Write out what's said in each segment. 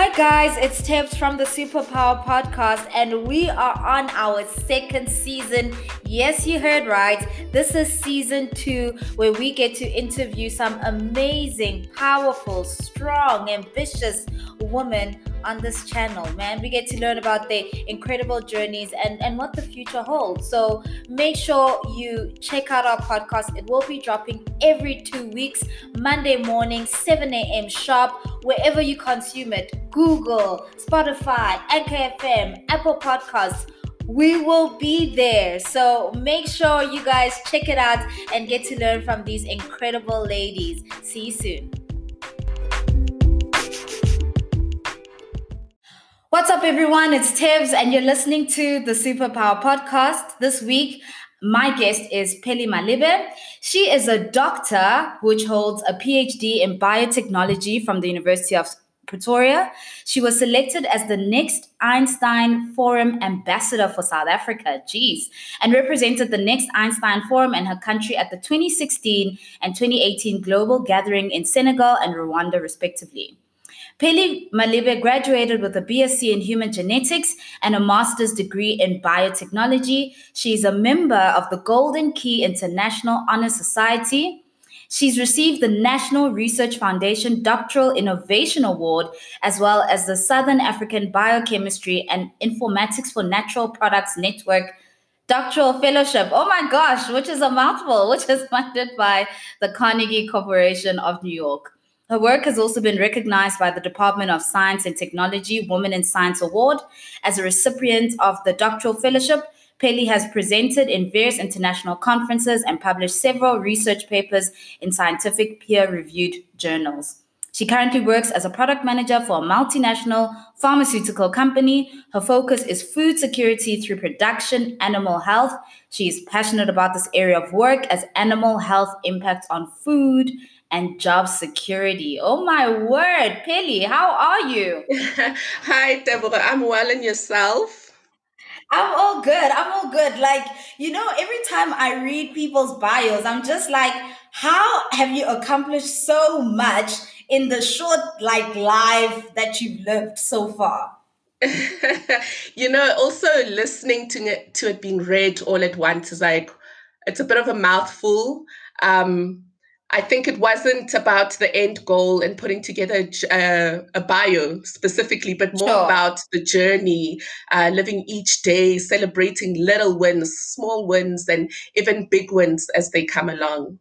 Hi, guys, it's Tibbs from the Superpower Podcast, and we are on our second season. Yes, you heard right. This is season two, where we get to interview some amazing, powerful, strong, ambitious women on this channel, man. We get to learn about their incredible journeys and, and what the future holds. So make sure you check out our podcast. It will be dropping every two weeks, Monday morning, 7 a.m. sharp, wherever you consume it Google, Spotify, Anchor FM, Apple Podcasts we will be there. So make sure you guys check it out and get to learn from these incredible ladies. See you soon. What's up, everyone? It's Tibbs, and you're listening to the Superpower Podcast. This week, my guest is Pelly Malebe. She is a doctor which holds a PhD in biotechnology from the University of Pretoria. She was selected as the next Einstein Forum ambassador for South Africa, geez, and represented the next Einstein Forum and her country at the 2016 and 2018 global gathering in Senegal and Rwanda, respectively. Pelly Malebe graduated with a BSc in human genetics and a master's degree in biotechnology. She is a member of the Golden Key International Honor Society. She's received the National Research Foundation Doctoral Innovation Award, as well as the Southern African Biochemistry and Informatics for Natural Products Network Doctoral Fellowship. Oh my gosh, which is a mouthful, which is funded by the Carnegie Corporation of New York. Her work has also been recognized by the Department of Science and Technology Women in Science Award as a recipient of the Doctoral Fellowship. Pelly has presented in various international conferences and published several research papers in scientific peer reviewed journals. She currently works as a product manager for a multinational pharmaceutical company. Her focus is food security through production, animal health. She is passionate about this area of work as animal health impacts on food and job security. Oh my word, Pelly, how are you? Hi, Deborah. I'm well and yourself? I'm all good. I'm all good. Like, you know, every time I read people's bios, I'm just like, how have you accomplished so much in the short, like, life that you've lived so far? you know, also listening to it, to it being read all at once is like, it's a bit of a mouthful. Um, I think it wasn't about the end goal and putting together uh, a bio specifically, but more sure. about the journey, uh, living each day, celebrating little wins, small wins, and even big wins as they come along.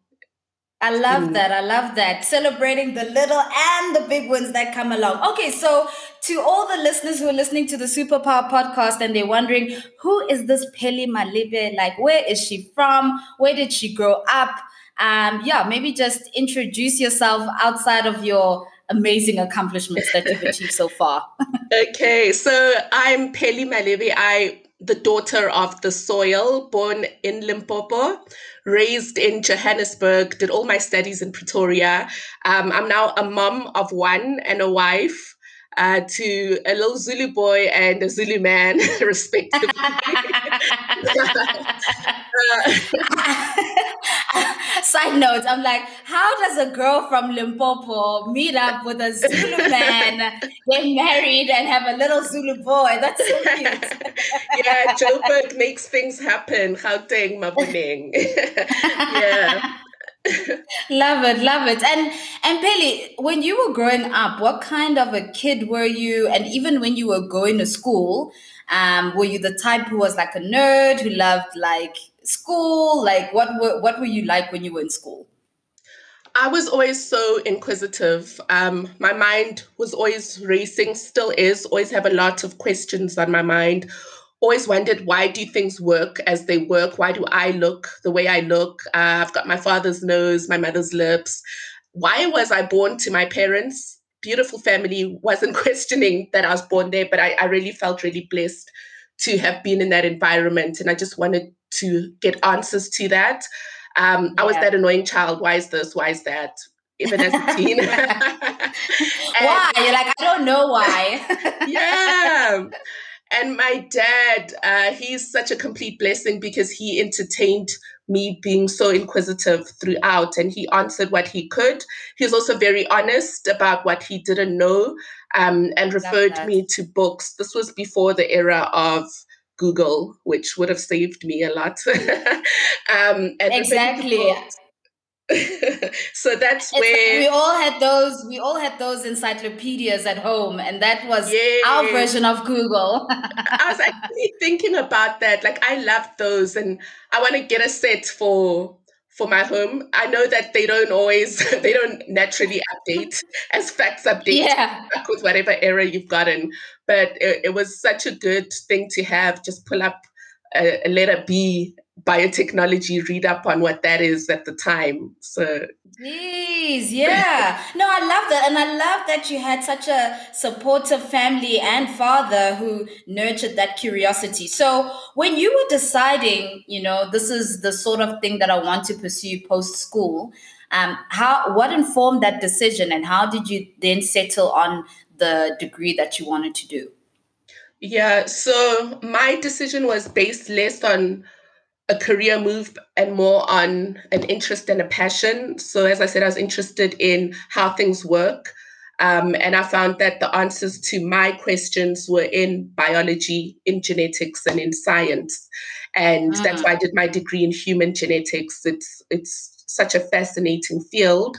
I love mm. that. I love that. Celebrating the little and the big ones that come along. Okay, so to all the listeners who are listening to the Superpower podcast and they're wondering, who is this Pelly Malebe? Like, where is she from? Where did she grow up? um, yeah, maybe just introduce yourself outside of your amazing accomplishments that you've achieved so far. okay, so I'm Pelly Malebe. I the daughter of the soil, born in Limpopo, raised in Johannesburg, did all my studies in Pretoria. Um, I'm now a mom of one and a wife uh, to a little Zulu boy and a Zulu man, respectively. Side note, I'm like, how does a girl from Limpopo meet up with a Zulu man, get married, and have a little Zulu boy? That's so cute. yeah, Joburg makes things happen. Gauteng, Maboneng. yeah love it, love it. And and Pelly, when you were growing up, what kind of a kid were you? And even when you were going to school, um, were you the type who was like a nerd who loved like school? Like what were what were you like when you were in school? I was always so inquisitive. Um, my mind was always racing, still is, always have a lot of questions on my mind always wondered why do things work as they work? Why do I look the way I look? Uh, I've got my father's nose, my mother's lips. Why was I born to my parents? Beautiful family, wasn't questioning that I was born there, but I, I really felt really blessed to have been in that environment. And I just wanted to get answers to that. Um, yeah. I was that annoying child. Why is this? Why is that? Even as a teen. why? You're like, I don't know why. yeah. And my dad, uh, he's such a complete blessing because he entertained me being so inquisitive throughout and he answered what he could. He's also very honest about what he didn't know. um, and referred me to books. This was before the era of Google, which would have saved me a lot. um, exactly. so that's it's where we all had those. We all had those encyclopedias at home, and that was our version of Google. I was actually thinking about that. Like I love those, and I want to get a set for for my home. I know that they don't always, they don't naturally update as facts update yeah. with whatever error you've gotten. But it, it, was such a good thing to have. Just pull up a, a letter B biotechnology, read up on what that is at the time. So Jeez, yeah. No, I love that. And I love that you had such a supportive family and father who nurtured that curiosity. So when you were deciding, you know, this is the sort of thing that I want to pursue post school, um, how what informed that decision and how did you then settle on the degree that you wanted to do? Yeah, so my decision was based less on a career move and more on an interest and a passion. So, as I said, I was interested in how things work. Um, and I found that the answers to my questions were in biology, in genetics, and in science. And mm. that's why I did my degree in human genetics. It's it's such a fascinating field.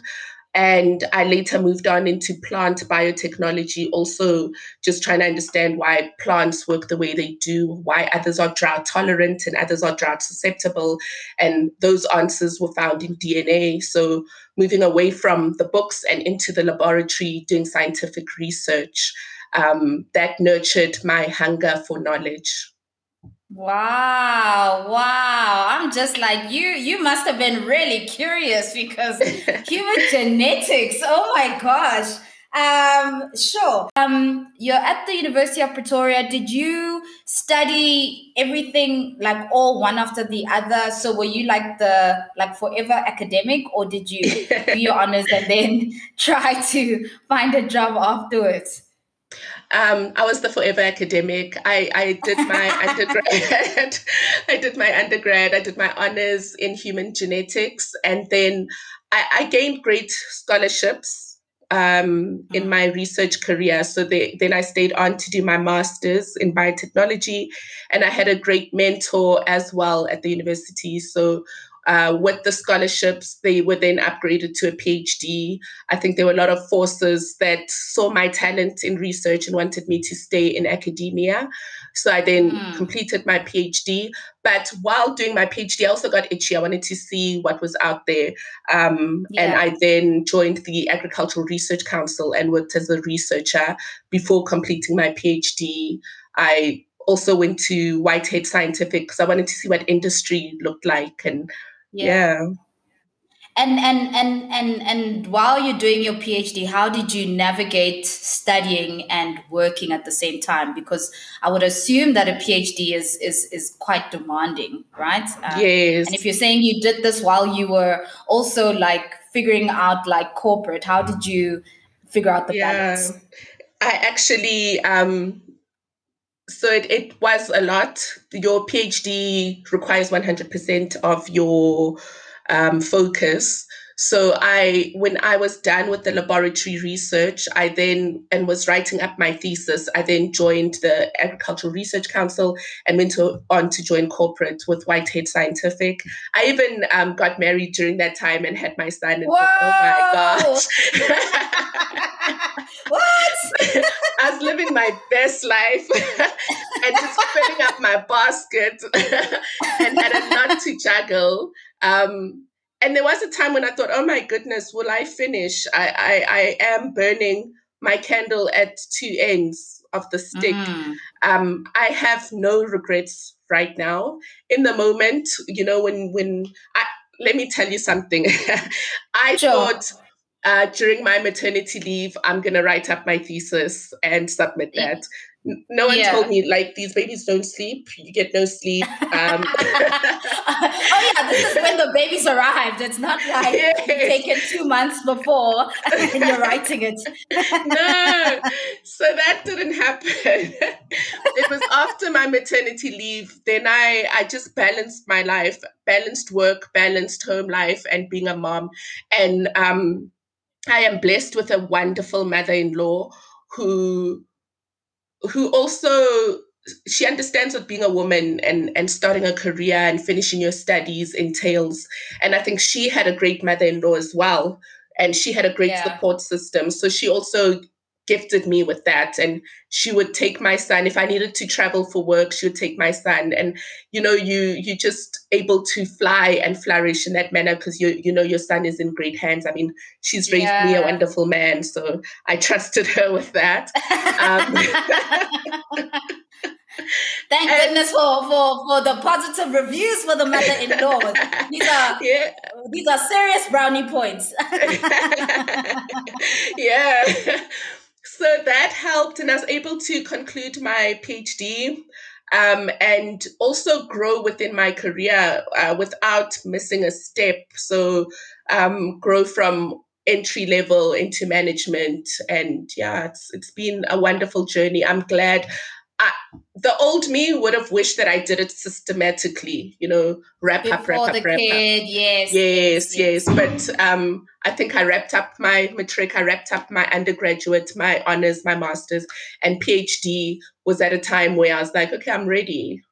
And I later moved on into plant biotechnology, also just trying to understand why plants work the way they do, why others are drought tolerant and others are drought susceptible. And those answers were found in DNA. So moving away from the books and into the laboratory, doing scientific research, um, that nurtured my hunger for knowledge. Wow, wow. I'm just like you you must have been really curious because human genetics. Oh my gosh. Um sure. Um you're at the University of Pretoria. Did you study everything like all one after the other? So were you like the like forever academic or did you do your honors and then try to find a job afterwards? Um, I was the forever academic. I, I did my undergrad. I did my undergrad. I did my honors in human genetics, and then I, I gained great scholarships um, in mm. my research career. So they, then I stayed on to do my master's in biotechnology, and I had a great mentor as well at the university. So uh, with the scholarships, they were then upgraded to a PhD. I think there were a lot of forces that saw my talent in research and wanted me to stay in academia. So I then mm. completed my PhD. But while doing my PhD, I also got itchy. I wanted to see what was out there. Um, yeah. And I then joined the Agricultural Research Council and worked as a researcher before completing my PhD. I also went to Whitehead Scientific because I wanted to see what industry looked like and yeah. yeah. And and and and and while you're doing your PhD, how did you navigate studying and working at the same time? Because I would assume that a PhD is is is quite demanding, right? Um, yes. And if you're saying you did this while you were also like figuring out like corporate, how did you figure out the yeah. balance? I actually um so it, it was a lot. Your PhD requires 100% of your um, focus. So I, when I was done with the laboratory research, I then and was writing up my thesis. I then joined the Agricultural Research Council and went to, on to join corporate with Whitehead Scientific. I even um, got married during that time and had my son. And Whoa! oh my gosh! what? I was living my best life and just filling up my basket and had a lot to juggle. Um, and there was a time when I thought, oh my goodness, will I finish? I, I, I am burning my candle at two ends of the stick. Mm. Um, I have no regrets right now. In the moment, you know, when when I let me tell you something. I sure. thought uh, during my maternity leave, I'm gonna write up my thesis and submit that no one yeah. told me like these babies don't sleep you get no sleep um. oh yeah this is when the babies arrived it's not like yes. taken two months before and you're writing it no so that didn't happen it was after my maternity leave then i i just balanced my life balanced work balanced home life and being a mom and um i am blessed with a wonderful mother-in-law who who also she understands what being a woman and and starting a career and finishing your studies entails and i think she had a great mother-in-law as well and she had a great yeah. support system so she also gifted me with that and she would take my son if i needed to travel for work she would take my son and you know you you just able to fly and flourish in that manner because you you know your son is in great hands i mean she's raised yeah. me a wonderful man so i trusted her with that um, Thank and, goodness for, for for the positive reviews for the mother-in-law. These are yeah. these are serious brownie points. yeah. So that helped, and I was able to conclude my PhD um, and also grow within my career uh, without missing a step. So um, grow from entry level into management, and yeah, it's it's been a wonderful journey. I'm glad I, the old me would have wished that I did it systematically, you know, wrap Before up, wrap up, wrap kid, up. Yes, yes, yes. But um, I think I wrapped up my matric, I wrapped up my undergraduate, my honors, my masters, and PhD was at a time where I was like, okay, I'm ready.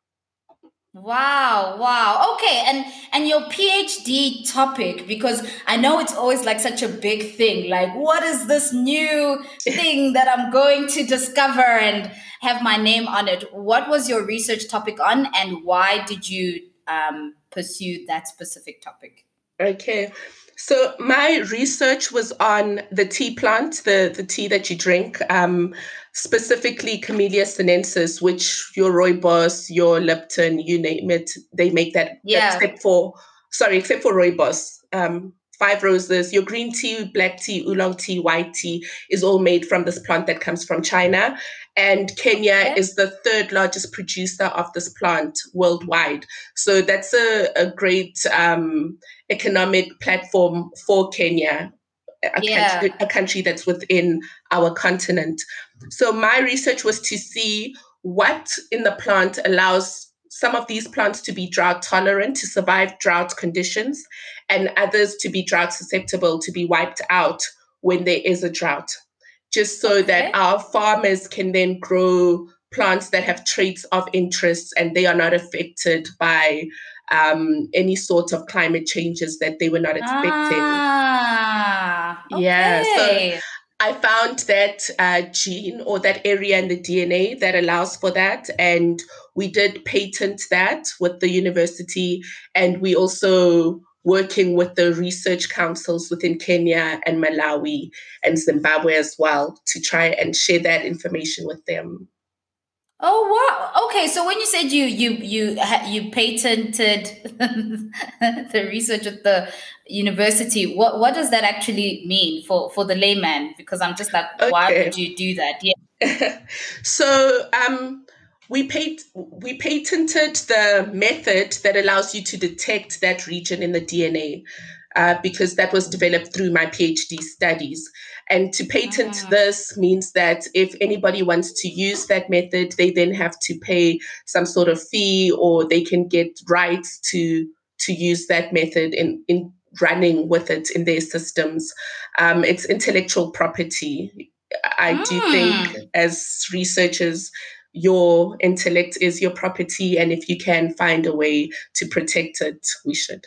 Wow, wow. Okay, and and your PhD topic because I know it's always like such a big thing. Like what is this new thing that I'm going to discover and have my name on it? What was your research topic on and why did you um, pursue that specific topic? Okay. So my research was on the tea plant, the, the tea that you drink, um, specifically Camellia sinensis, which your rooibos, your Lipton, you name it, they make that, yeah. except for, sorry, except for rooibos. Um, five roses, your green tea, black tea, oolong tea, white tea is all made from this plant that comes from China. And Kenya okay. is the third largest producer of this plant worldwide. So that's a, a great um, economic platform for Kenya, a, yeah. country, a country that's within our continent. So my research was to see what in the plant allows some of these plants to be drought tolerant to survive drought conditions and others to be drought susceptible to be wiped out when there is a drought just so okay. that our farmers can then grow plants that have traits of interest and they are not affected by um, any sort of climate changes that they were not expecting. Ah, okay. Yeah. So I found that uh, gene or that area in the DNA that allows for that. And we did patent that with the university. And we also working with the research councils within Kenya and Malawi and Zimbabwe as well to try and share that information with them. Oh wow! Okay, so when you said you you you you patented the research at the university, what what does that actually mean for for the layman? Because I'm just like, okay. why would you do that? Yeah. so um, we paid we patented the method that allows you to detect that region in the DNA uh, because that was developed through my PhD studies. And to patent mm. this means that if anybody wants to use that method, they then have to pay some sort of fee or they can get rights to to use that method in, in running with it in their systems. Um, it's intellectual property. I mm. do think as researchers, your intellect is your property and if you can find a way to protect it we should.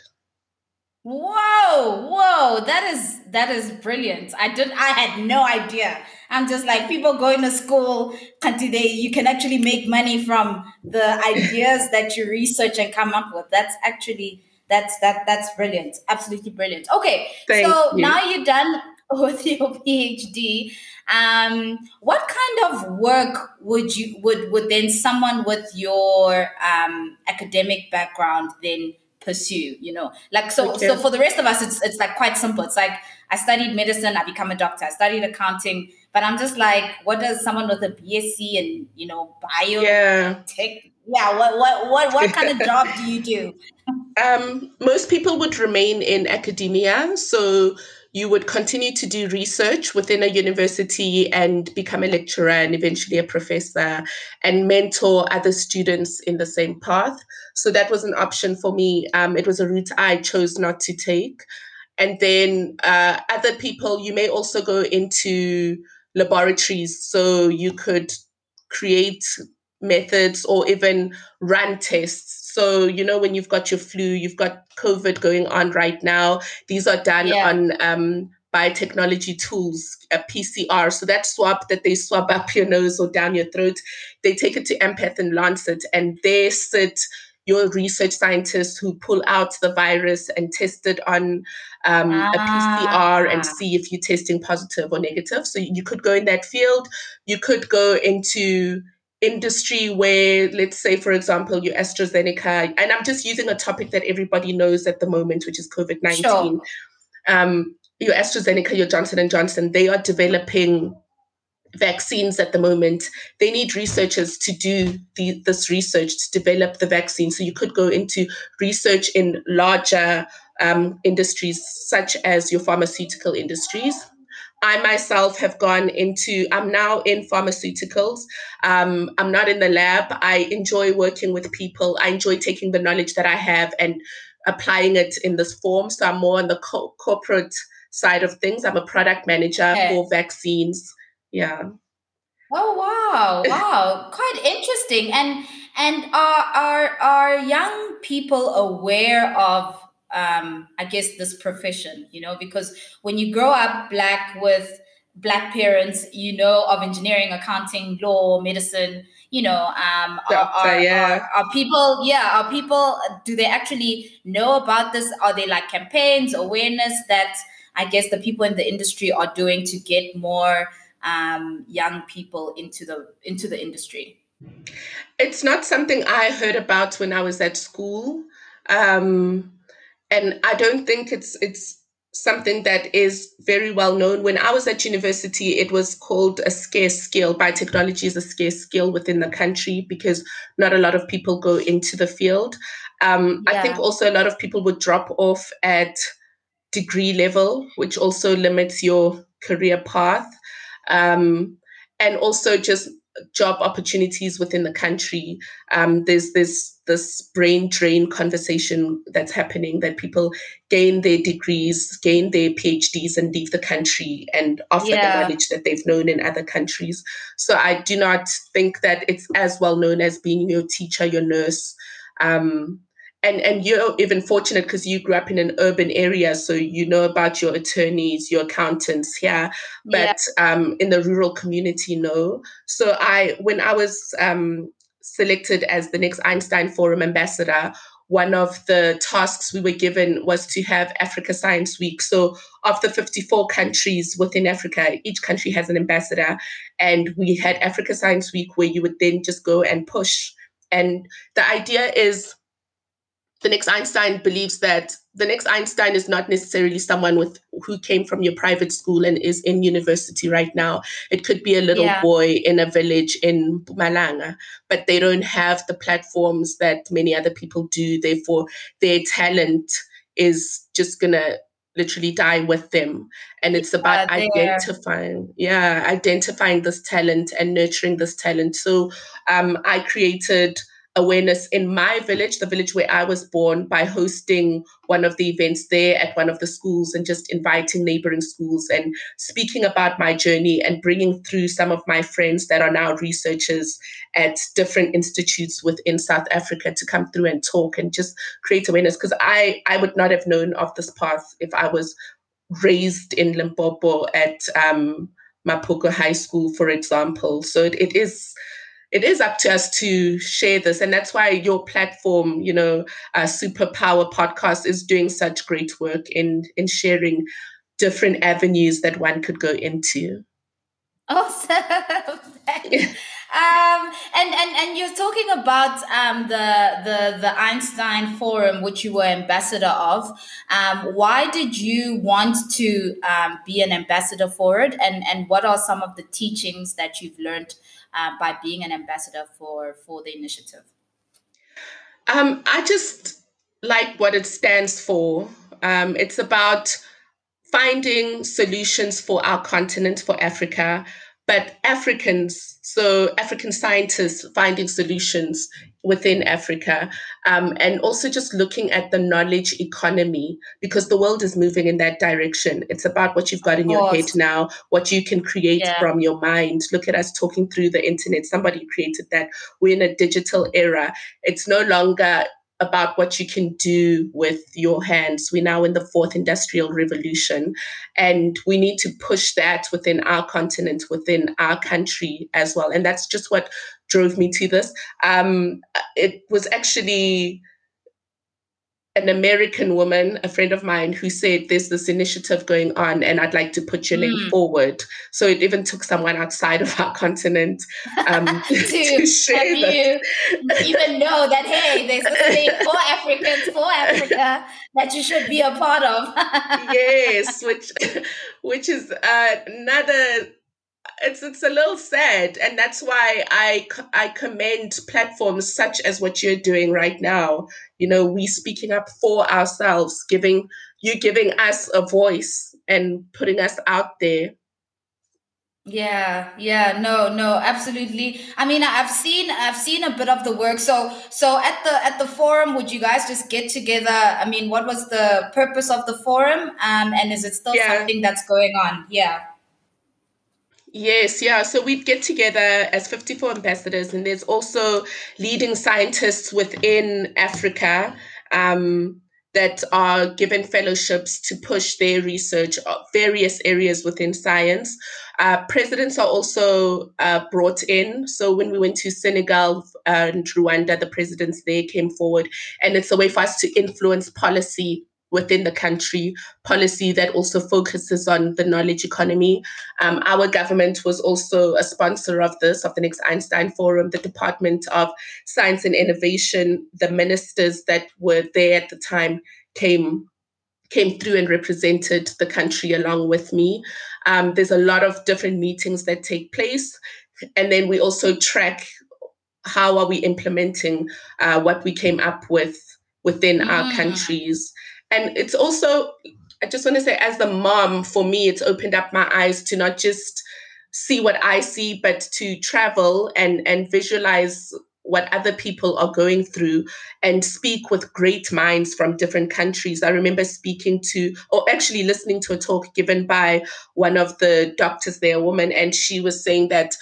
Whoa whoa that is that is brilliant. I did i had no idea. I'm just like people going to school and today you can actually make money from the ideas that you research and come up with. That's actually that's that that's brilliant absolutely brilliant. Okay Thank so you. now you're done with your phd um, what kind of work would you would would then someone with your um, academic background then pursue? You know, like so. Okay. So for the rest of us, it's it's like quite simple. It's like I studied medicine, I become a doctor. I studied accounting, but I'm just like, what does someone with a BSc and you know bio yeah. tech? Yeah, what what what what kind of job do you do? Um, most people would remain in academia, so you would continue to do research within a university and become a lecturer and eventually a professor and mentor other students in the same path. So that was an option for me. Um, it was a route I chose not to take. And then uh, other people, you may also go into laboratories so you could create methods or even run tests. So, you know, when you've got your flu, you've got COVID going on right now, these are done yeah. on um, biotechnology tools, a PCR. So that swab that they swab up your nose or down your throat, they take it to Ampath and Lancet, and there sit your research scientists who pull out the virus and test it on um, ah. a PCR and see if you're testing positive or negative. So you could go in that field. You could go into industry where, let's say, for example, your AstraZeneca, and I'm just using a topic that everybody knows at the moment, which is COVID 19. Sure. Um, your AstraZeneca, your Johnson and Johnson, they are developing vaccines at the moment. They need researchers to do the, this research to develop the vaccine. So you could go into research in larger um, industries, such as your pharmaceutical industries. I myself have gone into, I'm now in pharmaceuticals. Um, I'm not in the lab. I enjoy working with people. I enjoy taking the knowledge that I have and applying it in this form. So I'm more on the co- corporate side of things. I'm a product manager for vaccines. Yeah. Oh wow, wow, quite interesting. And and are are are young people aware of um, I guess this profession, you know, because when you grow up black with black parents, you know of engineering, accounting, law, medicine, you know, um, are, are, yeah. are, are, people, yeah, are people, do they actually know about this? Are they like campaigns, awareness that I guess the people in the industry are doing to get more um, young people into the into the industry? It's not something I heard about when I was at school. Um, and I don't think it's it's something that is very well known. When I was at university, it was called a scarce skill. Biotechnology is a scarce skill within the country because not a lot of people go into the field. Um, yeah. I think also a lot of people would drop off at degree level, which also limits your career path. Um, and also just job opportunities within the country. Um, there's this this brain drain conversation that's happening that people gain their degrees, gain their PhDs, and leave the country and offer yeah. the knowledge that they've known in other countries. So I do not think that it's as well known as being your teacher, your nurse. Um, and and you're even fortunate because you grew up in an urban area so you know about your attorneys your accountants here but yeah. um, in the rural community no so i when i was um, selected as the next einstein forum ambassador one of the tasks we were given was to have Africa Science Week. So, of the 54 countries within Africa, each country has an ambassador. And we had Africa Science Week where you would then just go and push. And the idea is the next Einstein believes that the next Einstein is not necessarily someone with who came from your private school and is in university right now. It could be a little yeah. boy in a village in Mpumalanga, but they don't have the platforms that many other people do. Therefore, their talent is just gonna literally die with them. And it's about identifying, yeah, identifying this talent and nurturing this talent. So um, I created awareness in my village, the village where I was born, by hosting one of the events there at one of the schools and just inviting neighboring schools and speaking about my journey and bringing through some of my friends that are now researchers at different institutes within South Africa to come through and talk and just create awareness. Because I, I would not have known of this path if I was raised in Limpopo at um, High School, for example. So it, it is it is up to us to share this. And that's why your platform, you know, uh, Superpower Podcast is doing such great work in, in sharing different avenues that one could go into. Awesome. um, and, and and you're talking about um, the the the Einstein Forum, which you were ambassador of. Um, why did you want to um, be an ambassador for it, and and what are some of the teachings that you've learned uh, by being an ambassador for for the initiative? Um, I just like what it stands for. Um, it's about finding solutions for our continent, for Africa, but Africans, so African scientists finding solutions within Africa, um, and also just looking at the knowledge economy because the world is moving in that direction. It's about what you've got in your head now, what you can create yeah. from your mind. Look at us talking through the internet. Somebody created that. We're in a digital era. It's no longer about what you can do with your hands. We're now in the fourth industrial revolution, and we need to push that within our continent, within our country as well. And that's just what drove me to this. Um, it was actually an American woman, a friend of mine, who said there's this initiative going on and I'd like to put your name mm. forward. So it even took someone outside of our continent um, to, to share you even know that, hey, there's this thing for Africans, for Africa that you should be a part of. yes, which, which is uh, another it's it's a little sad and that's why i i commend platforms such as what you're doing right now. You know we speaking up for ourselves giving you giving us a voice and putting us out there. Yeah yeah no no absolutely. I mean i've seen i've seen a bit of the work. So so at the at the forum would you guys just get together? I mean what was the purpose of the forum? Um and is it still yeah. something that's going on? Yeah Yes, yeah. So we'd get together as 54 ambassadors, and there's also leading scientists within Africa um, that are given fellowships to push their research, various areas within science. Uh, presidents are also uh, brought in. So when we went to Senegal and Rwanda, the presidents there came forward, and it's a way for us to influence policy within the country policy that also focuses on the knowledge economy. Um, our government was also a sponsor of this, of the next Einstein Forum, the Department of Science and Innovation, the ministers that were there at the time came came through and represented the country along with me. Um, there's a lot of different meetings that take place. And then we also track how are we implementing uh, what we came up with within mm. our countries and it's also i just want to say as the mom for me it's opened up my eyes to not just see what i see but to travel and and visualize what other people are going through and speak with great minds from different countries. I remember speaking to, or actually listening to a talk given by one of the doctors there, a woman, and she was saying that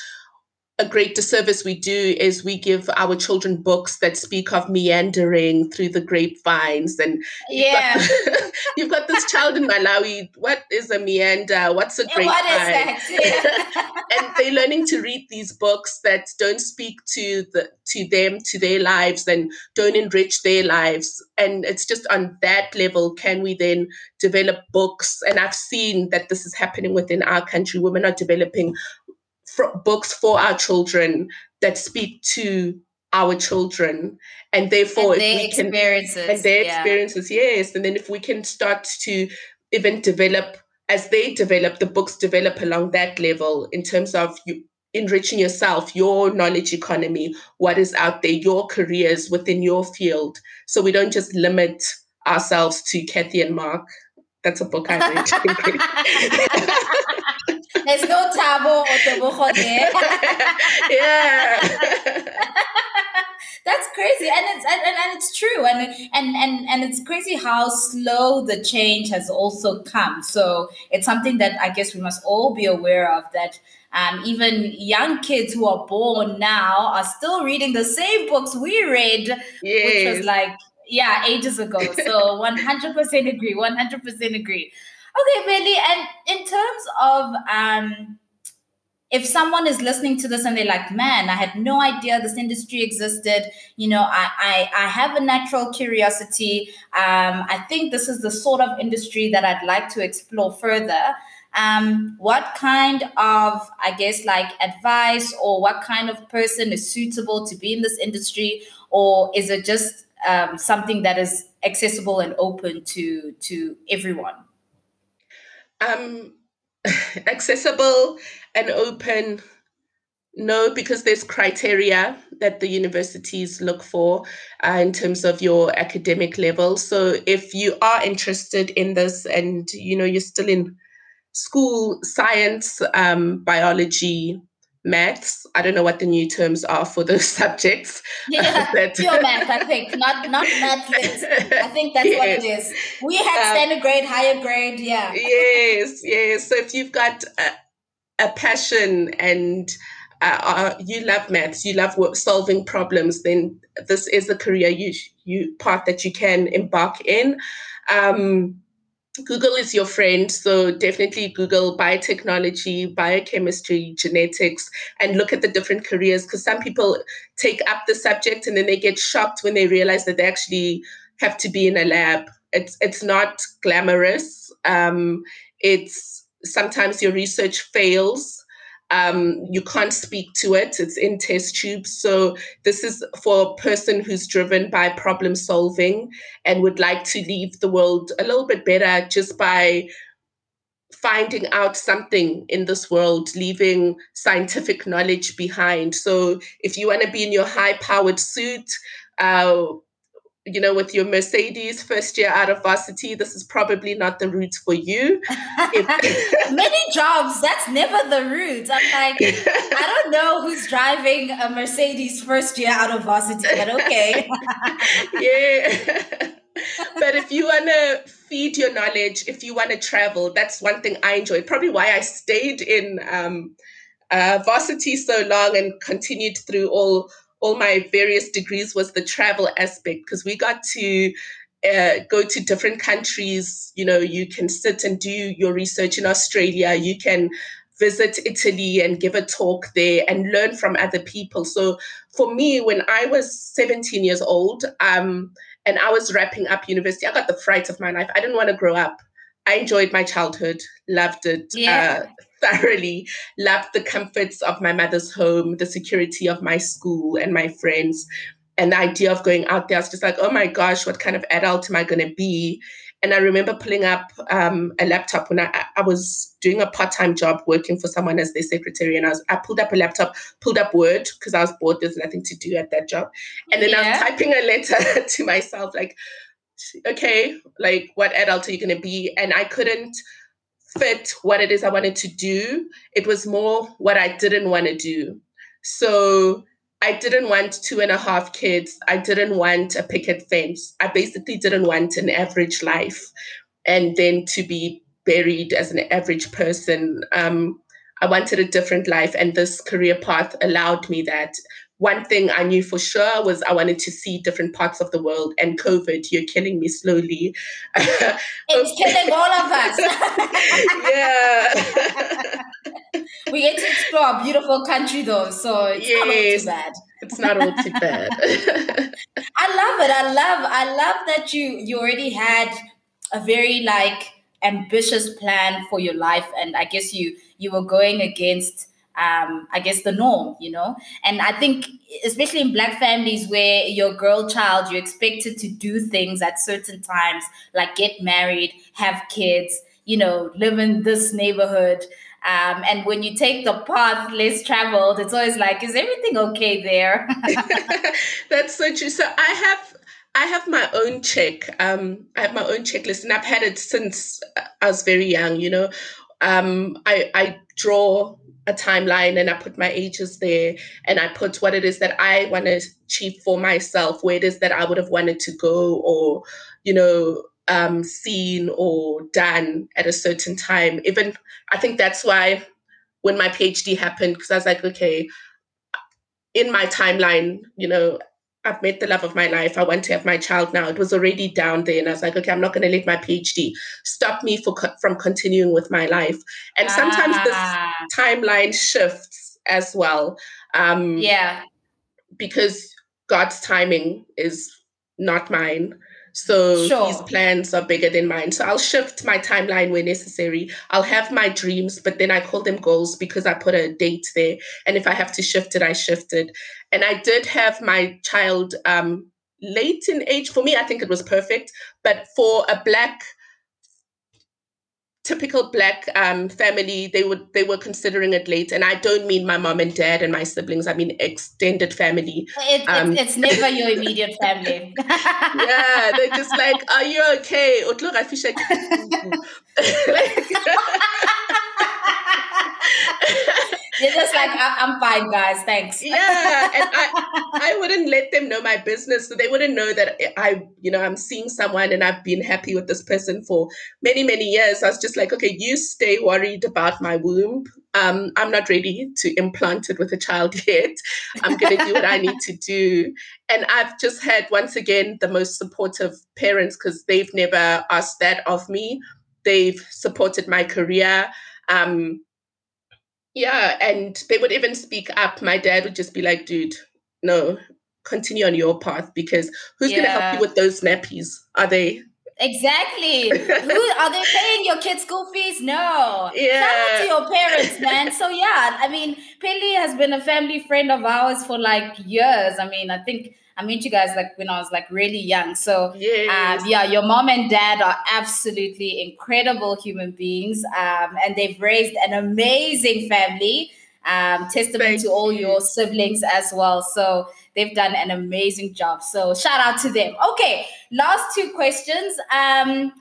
a great disservice we do is we give our children books that speak of meandering through the grapevines and yeah you've got, you've got this child in malawi what is a meander? What's a grapevine? and they're learning to read these books that don't speak to the to them to their lives and don't enrich their lives. And it's just on that level can we then develop books. And i've seen that this is happening within our country. Women are developing books for our children that speak to our children. And therefore and if we can and their yeah. experiences yes. And then if we can start to even develop as they develop the books develop along that level in terms of you enriching yourself your knowledge economy what is out there your careers within your field. So we don't just limit ourselves to kathy and mark. That's a book i read There's no Thabo or Tebogo there. yeah. That's crazy, and it's and, and it's true, and and and and it's crazy how slow the change has also come. So it's something that I guess we must all be aware of. That um, even young kids who are born now are still reading the same books we read, yes. which was like yeah ages ago. So one hundred percent agree. One hundred percent agree. Okay, really. And in terms of um, if someone is listening to this and they're like, man, I had no idea this industry existed. You know, I I, I have a natural curiosity. Um, I think this is the sort of industry that I'd like to explore further. Um, what kind of, I guess, like advice or what kind of person is suitable to be in this industry, or is it just um, something that is accessible and open to to everyone? Um, accessible and open? No because there's criteria that the universities look for uh, in terms of your academic level. So if you are interested in this and you know you're still in school science um, biology maths. I don't know what the new terms are for those subjects. Yeah, pure math, I think, not not math. I think that's yes. what it is. We had um, standard grade, higher grade, yeah. Yes, yes. So if you've got a, a passion and uh, uh, you love maths, you love solving problems, then this is the career you you path that you can embark in. Um, Google is your friend, so definitely Google biotechnology, biochemistry, genetics, and look at the different careers. Because some people take up the subject and then they get shocked when they realize that they actually have to be in a lab. It's it's not glamorous. Um, it's sometimes your research fails um, you can't speak to it. It's in test tubes. So this is for a person who's driven by problem solving and would like to leave the world a little bit better just by finding out something in this world, leaving scientific knowledge behind. So if you want to be in your high powered suit, uh, you know, with your Mercedes first year out of varsity, this is probably not the route for you. Many jobs, that's never the route. I'm like, I don't know who's driving a Mercedes first year out of varsity, but okay. yeah. but if you want to feed your knowledge, if you want to travel, that's one thing I enjoy. Probably why I stayed in um, uh, varsity so long and continued through all all my various degrees was the travel aspect because we got to uh, go to different countries. You know, you can sit and do your research in Australia. You can visit Italy and give a talk there and learn from other people. So for me, when I was 17 years old, um, and I was wrapping up university, I got the fright of my life. I didn't want to grow up. I enjoyed my childhood, loved it. Yeah. Uh, thoroughly loved the comforts of my mother's home, the security of my school and my friends. And the idea of going out there, I was just like, oh my gosh, what kind of adult am I going to be? And I remember pulling up um, a laptop when I, I was doing a part time job working for someone as their secretary. And I, was, I pulled up a laptop, pulled up Word because I was bored. There's nothing to do at that job. And then yeah. I was typing a letter to myself, like, okay, like, what adult are you going to be? And I couldn't fit what it is I wanted to do. It was more what I didn't want to do. So I didn't want two and a half kids. I didn't want a picket fence. I basically didn't want an average life and then to be buried as an average person. Um, I wanted a different life, and this career path allowed me that one thing I knew for sure was I wanted to see different parts of the world. And COVID, you're killing me slowly. it's killing all of us. yeah. we get to explore a beautiful country though, so it's yes, not all too bad. it's not all too bad. I love it. I love I love that you you already had a very like ambitious plan for your life and I guess you you were going against um, I guess the norm, you know. And I think, especially in black families where your girl child, you're expected to do things at certain times, like get married, have kids, you know, live in this neighborhood. Um, and when you take the path less traveled, it's always like, is everything okay there? That's so true. So I have I have my own check. Um, I have my own checklist, and I've had it since I was very young. You know, um, I I draw a timeline and I put my ages there and I put what it is that I want to achieve for myself, where it is that I would have wanted to go or, you know, um, seen or done at a certain time. Even I think that's why when my PhD happened, because I was like, okay, in my timeline, you know, I've met the love of my life. I want to have my child now. It was already down there. And I was like, okay, I'm not going to let my PhD stop me for, from continuing with my life. And sometimes ah. this timeline shifts as well. Um, yeah. Because God's timing is not mine. So sure. these plans are bigger than mine. So I'll shift my timeline where necessary. I'll have my dreams, but then I call them goals because I put a date there. And if I have to shift it, I shift it. And I did have my child um, late in age. For me, I think it was perfect. But for a black typical black um, family they would they were considering it late. And i don't mean my mom and dad and my siblings i mean extended family. It, um, it's, it's never your immediate family. Yeah they're just like are you okay? Look i fish They're just like, I'm fine, guys. Thanks. Yeah, and I, I wouldn't let them know my business, so they wouldn't know that I, you know, I'm seeing someone and I've been happy with this person for many, many years. I was just like, okay, you stay worried about my womb. Um, I'm not ready to implant it with a child yet. I'm going to do what I need to do. And I've just had, once again, the most supportive parents because they've never asked that of me. They've supported my career. Um, yeah, and they would even speak up. My dad would just be like, dude, no, continue on your path because who's yeah. going to help you with those nappies? Are they? Exactly. Who are they paying your kids' school fees? No. Yeah. Shout out to your parents, man. so yeah, I mean, Pelly has been a family friend of ours for like years. I mean, I think I met you guys like when I was like really young. So yes. um, yeah, your mom and dad are absolutely incredible human beings, um, and they've raised an amazing family. Um, testament Thank to all you. your siblings as well. So they've done an amazing job. So shout out to them. Okay, last two questions. Um,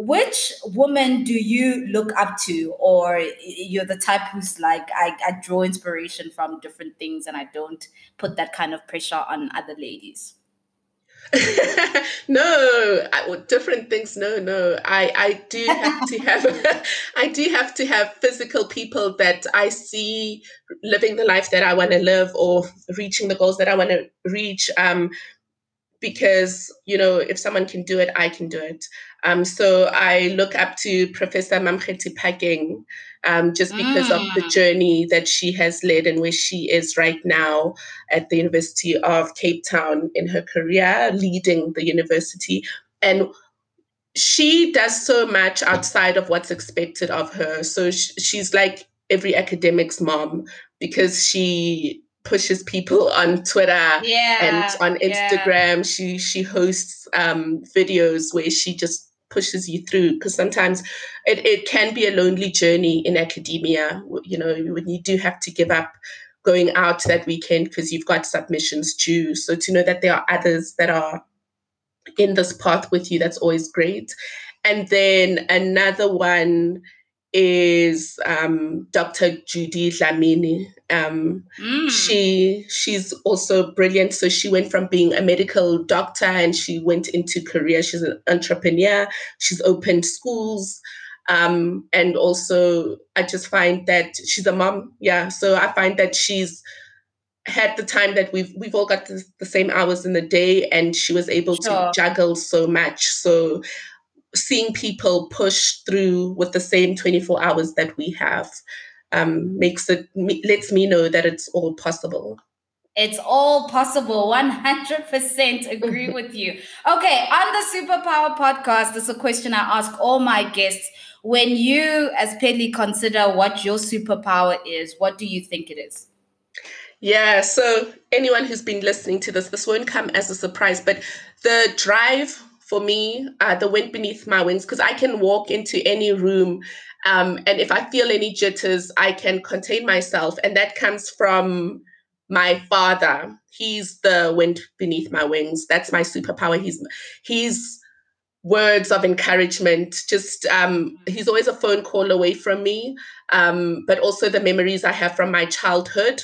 which woman do you look up to or you're the type who's like I, I draw inspiration from different things and i don't put that kind of pressure on other ladies no I, different things no no. I i do have to have i do have to have physical people that i see living the life that i want to live or reaching the goals that i want to reach um because you know if someone can do it i can do it um, so i look up to professor mamokgethi phakeng um, just because mm. of the mm. journey that she has led and where she is right now at the university of cape town in her career leading the university and she does so much outside of what's expected of her so sh- she's like every academic's mom because she pushes people on Twitter yeah, and on Instagram. Yeah. She she hosts um, videos where she just pushes you through because sometimes it, it can be a lonely journey in academia. You know, when you do have to give up going out that weekend because you've got submissions due. So to know that there are others that are in this path with you, that's always great. And then another one is um, Dr. Judy Dlamini. Um, mm. She she's also brilliant. So she went from being a medical doctor and she went into career. She's an entrepreneur. She's opened schools. Um, and also, I just find that she's a mom. Yeah, so I find that she's had the time that we've we've all got the, the same hours in the day, and she was able sure. to juggle so much. So seeing people push through with the same 24 hours that we have um, makes it lets me know that it's all possible. It's all possible. 100% agree with you. Okay on the superpower podcast there's a question i ask all my guests. When you as Pelly consider what your superpower is what do you think it is? Yeah, so anyone who's been listening to this, this won't come as a surprise, but the drive for me, uh, the wind beneath my wings, because I can walk into any room. Um, and if I feel any jitters, I can contain myself. And that comes from my father. He's the wind beneath my wings. That's my superpower. He's he's words of encouragement. Just um, he's always a phone call away from me. Um, but also the memories I have from my childhood.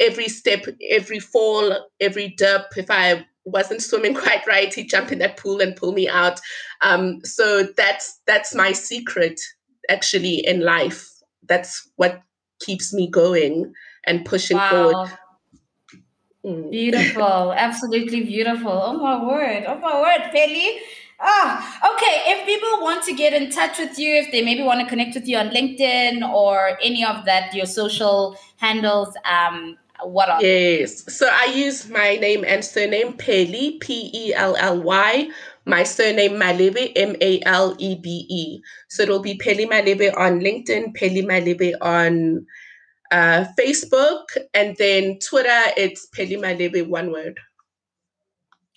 Every step, every fall, every dip. If I wasn't swimming quite right, he'd jump in that pool and pull me out. Um, so that's that's my secret actually in life. That's what keeps me going and pushing wow. forward. Mm. Beautiful, absolutely beautiful. Oh my word, oh my word, Pelly. Ah, okay. If people want to get in touch with you, if they maybe want to connect with you on LinkedIn or any of that, your social handles, um, what are yes. So i use my name and surname Pelly p-e-l-l-y my surname malebe m-a-l-e-b-e so it'll be Pelly malebe on linkedin Pelly malebe on uh, facebook and then twitter it's Pelly malebe one word.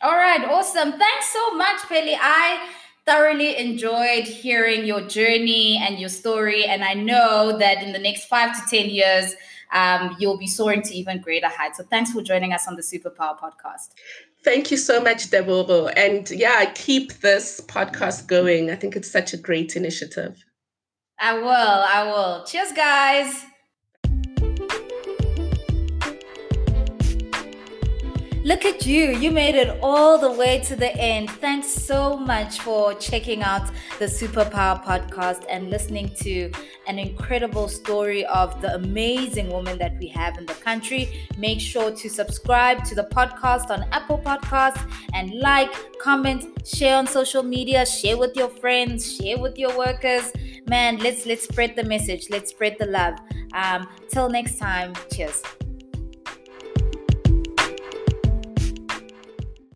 All right. Awesome. Thanks so much Pelly. I thoroughly enjoyed hearing your journey and your story and i know that in the next five to ten years um, you'll be soaring to even greater heights. So thanks for joining us on the Superpower podcast. Thank you so much, Deborah. And yeah, keep this podcast going. I think it's such a great initiative. I will. I will. Cheers, guys. Look at you. You made it all the way to the end. Thanks so much for checking out the Superpower podcast and listening to an incredible story of the amazing woman that we have in the country. Make sure to subscribe to the podcast on Apple Podcasts and like, comment, share on social media, share with your friends, share with your workers. Man, let's let's spread the message. Let's spread the love. Um, till next time. Cheers.